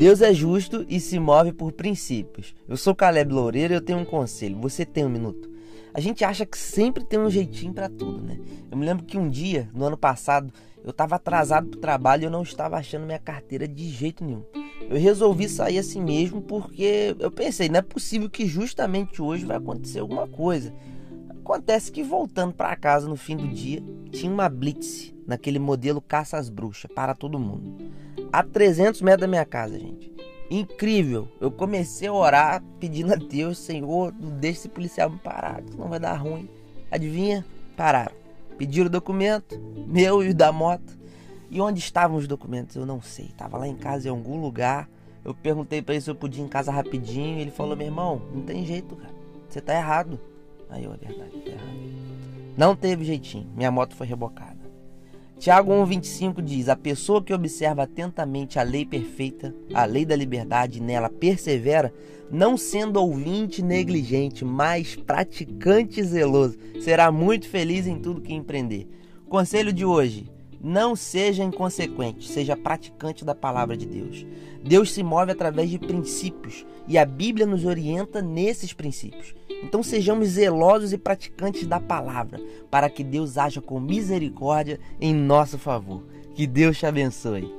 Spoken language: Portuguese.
Deus é justo e se move por princípios. Eu sou Caleb Loureiro e eu tenho um conselho. Você tem um minuto? A gente acha que sempre tem um jeitinho para tudo, né? Eu me lembro que um dia, no ano passado, eu estava atrasado para o trabalho e eu não estava achando minha carteira de jeito nenhum. Eu resolvi sair assim mesmo porque eu pensei, não é possível que justamente hoje vai acontecer alguma coisa. Acontece que voltando para casa no fim do dia, tinha uma blitz naquele modelo caça às bruxas para todo mundo. A 300 metros da minha casa, gente. Incrível. Eu comecei a orar pedindo a Deus, Senhor, não deixe esse policial me parar, senão vai dar ruim. Adivinha? Pararam. Pediram o documento, meu e o da moto. E onde estavam os documentos? Eu não sei. Tava lá em casa em algum lugar. Eu perguntei para ele se eu podia ir em casa rapidinho. Ele falou: meu irmão, não tem jeito, cara. Você tá errado. Aí eu, é verdade, tá errado. Não teve jeitinho. Minha moto foi rebocada. Tiago 1,25 diz: A pessoa que observa atentamente a lei perfeita, a lei da liberdade, e nela persevera, não sendo ouvinte negligente, mas praticante zeloso, será muito feliz em tudo que empreender. Conselho de hoje: não seja inconsequente, seja praticante da palavra de Deus. Deus se move através de princípios e a Bíblia nos orienta nesses princípios. Então sejamos zelosos e praticantes da palavra, para que Deus haja com misericórdia em nosso favor. Que Deus te abençoe.